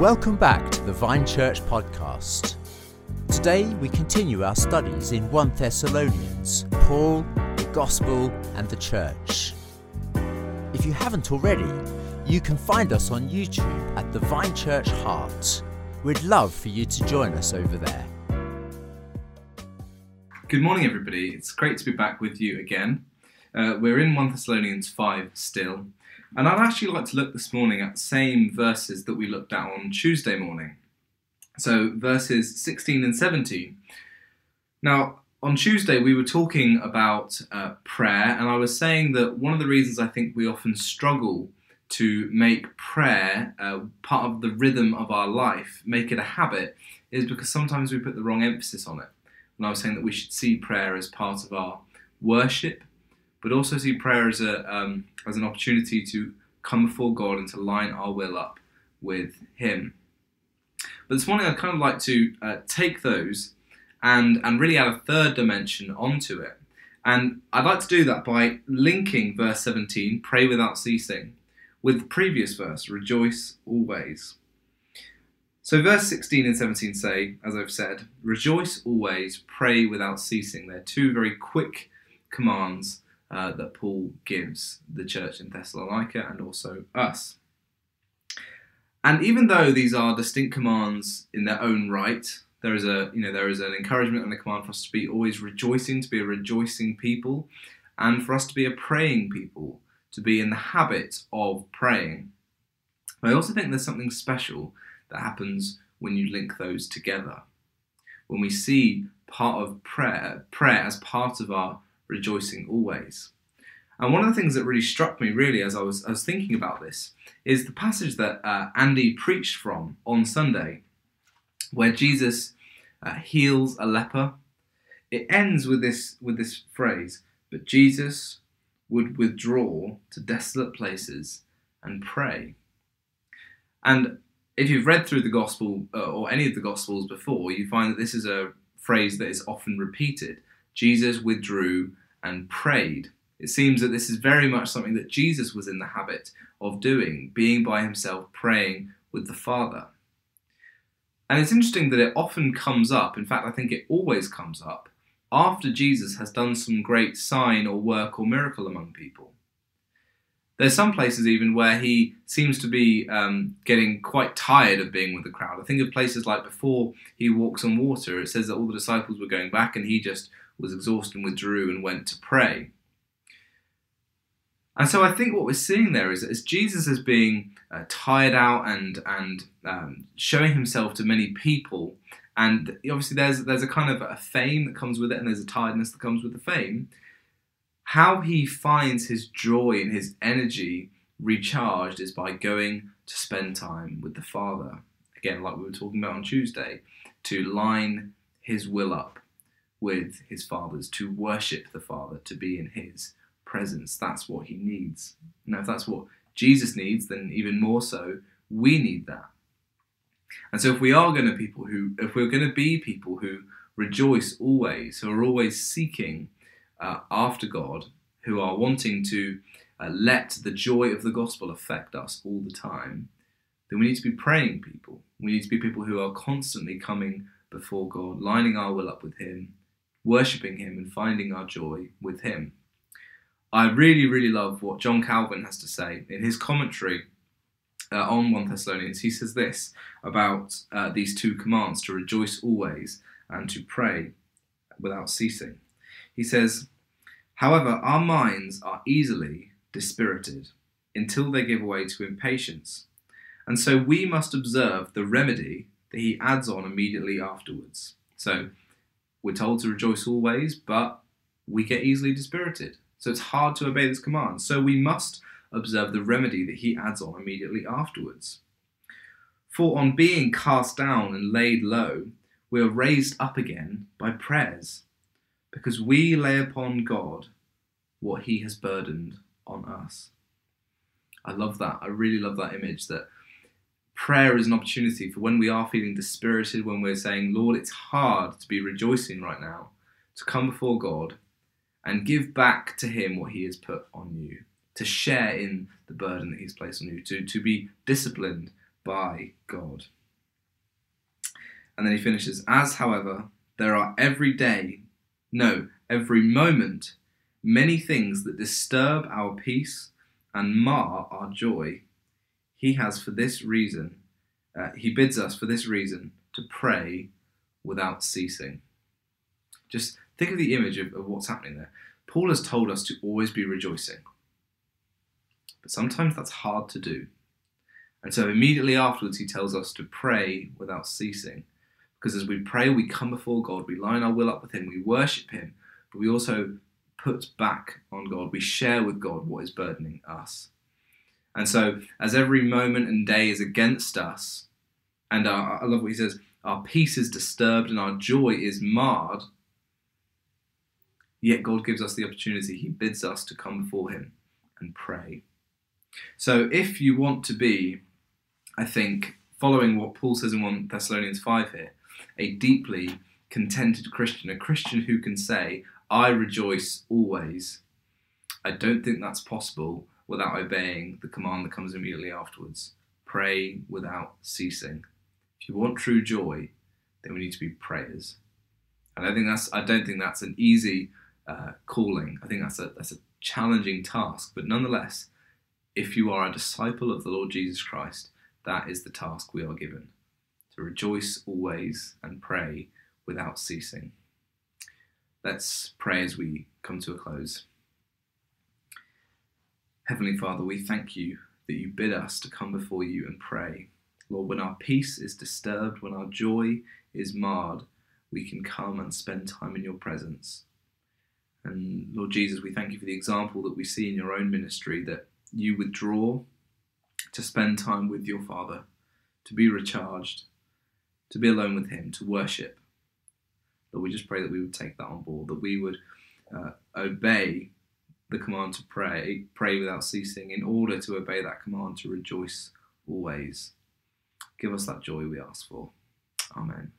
Welcome back to the Vine Church podcast. Today we continue our studies in 1 Thessalonians, Paul, the Gospel, and the Church. If you haven't already, you can find us on YouTube at the Vine Church Heart. We'd love for you to join us over there. Good morning, everybody. It's great to be back with you again. Uh, we're in 1 Thessalonians 5 still, and I'd actually like to look this morning at the same verses that we looked at on Tuesday morning. So, verses 16 and 17. Now, on Tuesday, we were talking about uh, prayer, and I was saying that one of the reasons I think we often struggle to make prayer uh, part of the rhythm of our life, make it a habit, is because sometimes we put the wrong emphasis on it. And I was saying that we should see prayer as part of our worship, but also see prayer as a um, as an opportunity to come before God and to line our will up with Him. But this morning, I'd kind of like to uh, take those and and really add a third dimension onto it. And I'd like to do that by linking verse 17, pray without ceasing, with the previous verse, rejoice always. So, verse 16 and 17 say, as I've said, rejoice always, pray without ceasing. They're two very quick commands uh, that Paul gives the church in Thessalonica and also us. And even though these are distinct commands in their own right, there is a you know there is an encouragement and a command for us to be always rejoicing, to be a rejoicing people, and for us to be a praying people, to be in the habit of praying. I also think there's something special that happens when you link those together. When we see part of prayer, prayer as part of our rejoicing always. And one of the things that really struck me, really, as I was, I was thinking about this, is the passage that uh, Andy preached from on Sunday, where Jesus uh, heals a leper. It ends with this with this phrase, "But Jesus would withdraw to desolate places and pray." And if you've read through the gospel uh, or any of the gospels before, you find that this is a phrase that is often repeated. Jesus withdrew and prayed. It seems that this is very much something that Jesus was in the habit of doing, being by himself, praying with the Father. And it's interesting that it often comes up, in fact, I think it always comes up, after Jesus has done some great sign or work or miracle among people. There's some places even where he seems to be um, getting quite tired of being with the crowd. I think of places like before he walks on water, it says that all the disciples were going back and he just was exhausted and withdrew and went to pray. And so I think what we're seeing there is that as Jesus is being uh, tired out and and um, showing himself to many people, and obviously there's there's a kind of a fame that comes with it, and there's a tiredness that comes with the fame. How he finds his joy and his energy recharged is by going to spend time with the Father. Again, like we were talking about on Tuesday, to line his will up with his Father's, to worship the Father, to be in his presence. That's what he needs. Now, if that's what Jesus needs, then even more so, we need that. And so, if we are going to people who, if we're going to be people who rejoice always, who are always seeking uh, after God, who are wanting to uh, let the joy of the gospel affect us all the time, then we need to be praying people. We need to be people who are constantly coming before God, lining our will up with Him, worshipping Him, and finding our joy with Him. I really, really love what John Calvin has to say in his commentary uh, on 1 Thessalonians. He says this about uh, these two commands to rejoice always and to pray without ceasing. He says, However, our minds are easily dispirited until they give way to impatience. And so we must observe the remedy that he adds on immediately afterwards. So we're told to rejoice always, but we get easily dispirited. So it's hard to obey this command. So we must observe the remedy that he adds on immediately afterwards. For on being cast down and laid low, we are raised up again by prayers, because we lay upon God what he has burdened on us. I love that. I really love that image that prayer is an opportunity for when we are feeling dispirited, when we're saying, Lord, it's hard to be rejoicing right now, to come before God and give back to Him what He has put on you, to share in the burden that He's placed on you, to, to be disciplined by God. And then he finishes, As, however, there are every day, no, every moment, many things that disturb our peace and mar our joy, he has for this reason, uh, he bids us for this reason to pray without ceasing. Just think of the image of, of what's happening there. Paul has told us to always be rejoicing. But sometimes that's hard to do. And so immediately afterwards, he tells us to pray without ceasing. Because as we pray, we come before God, we line our will up with Him, we worship Him, but we also put back on God. We share with God what is burdening us. And so, as every moment and day is against us, and our, I love what he says, our peace is disturbed and our joy is marred, yet God gives us the opportunity. He bids us to come before Him and pray. So, if you want to be, I think, following what Paul says in 1 Thessalonians 5 here, a deeply contented Christian, a Christian who can say, I rejoice always. I don't think that's possible without obeying the command that comes immediately afterwards pray without ceasing. If you want true joy, then we need to be prayers. And I think that's I don't think that's an easy uh, calling. I think that's a that's a challenging task, but nonetheless, if you are a disciple of the Lord Jesus Christ, that is the task we are given to rejoice always and pray without ceasing. Let's pray as we come to a close. Heavenly Father, we thank you that you bid us to come before you and pray. Lord, when our peace is disturbed, when our joy is marred, we can come and spend time in your presence. And Lord Jesus, we thank you for the example that we see in your own ministry that you withdraw to spend time with your Father, to be recharged, to be alone with Him, to worship. Lord, we just pray that we would take that on board, that we would uh, obey the command to pray, pray without ceasing, in order to obey that command to rejoice always. Give us that joy we ask for. Amen.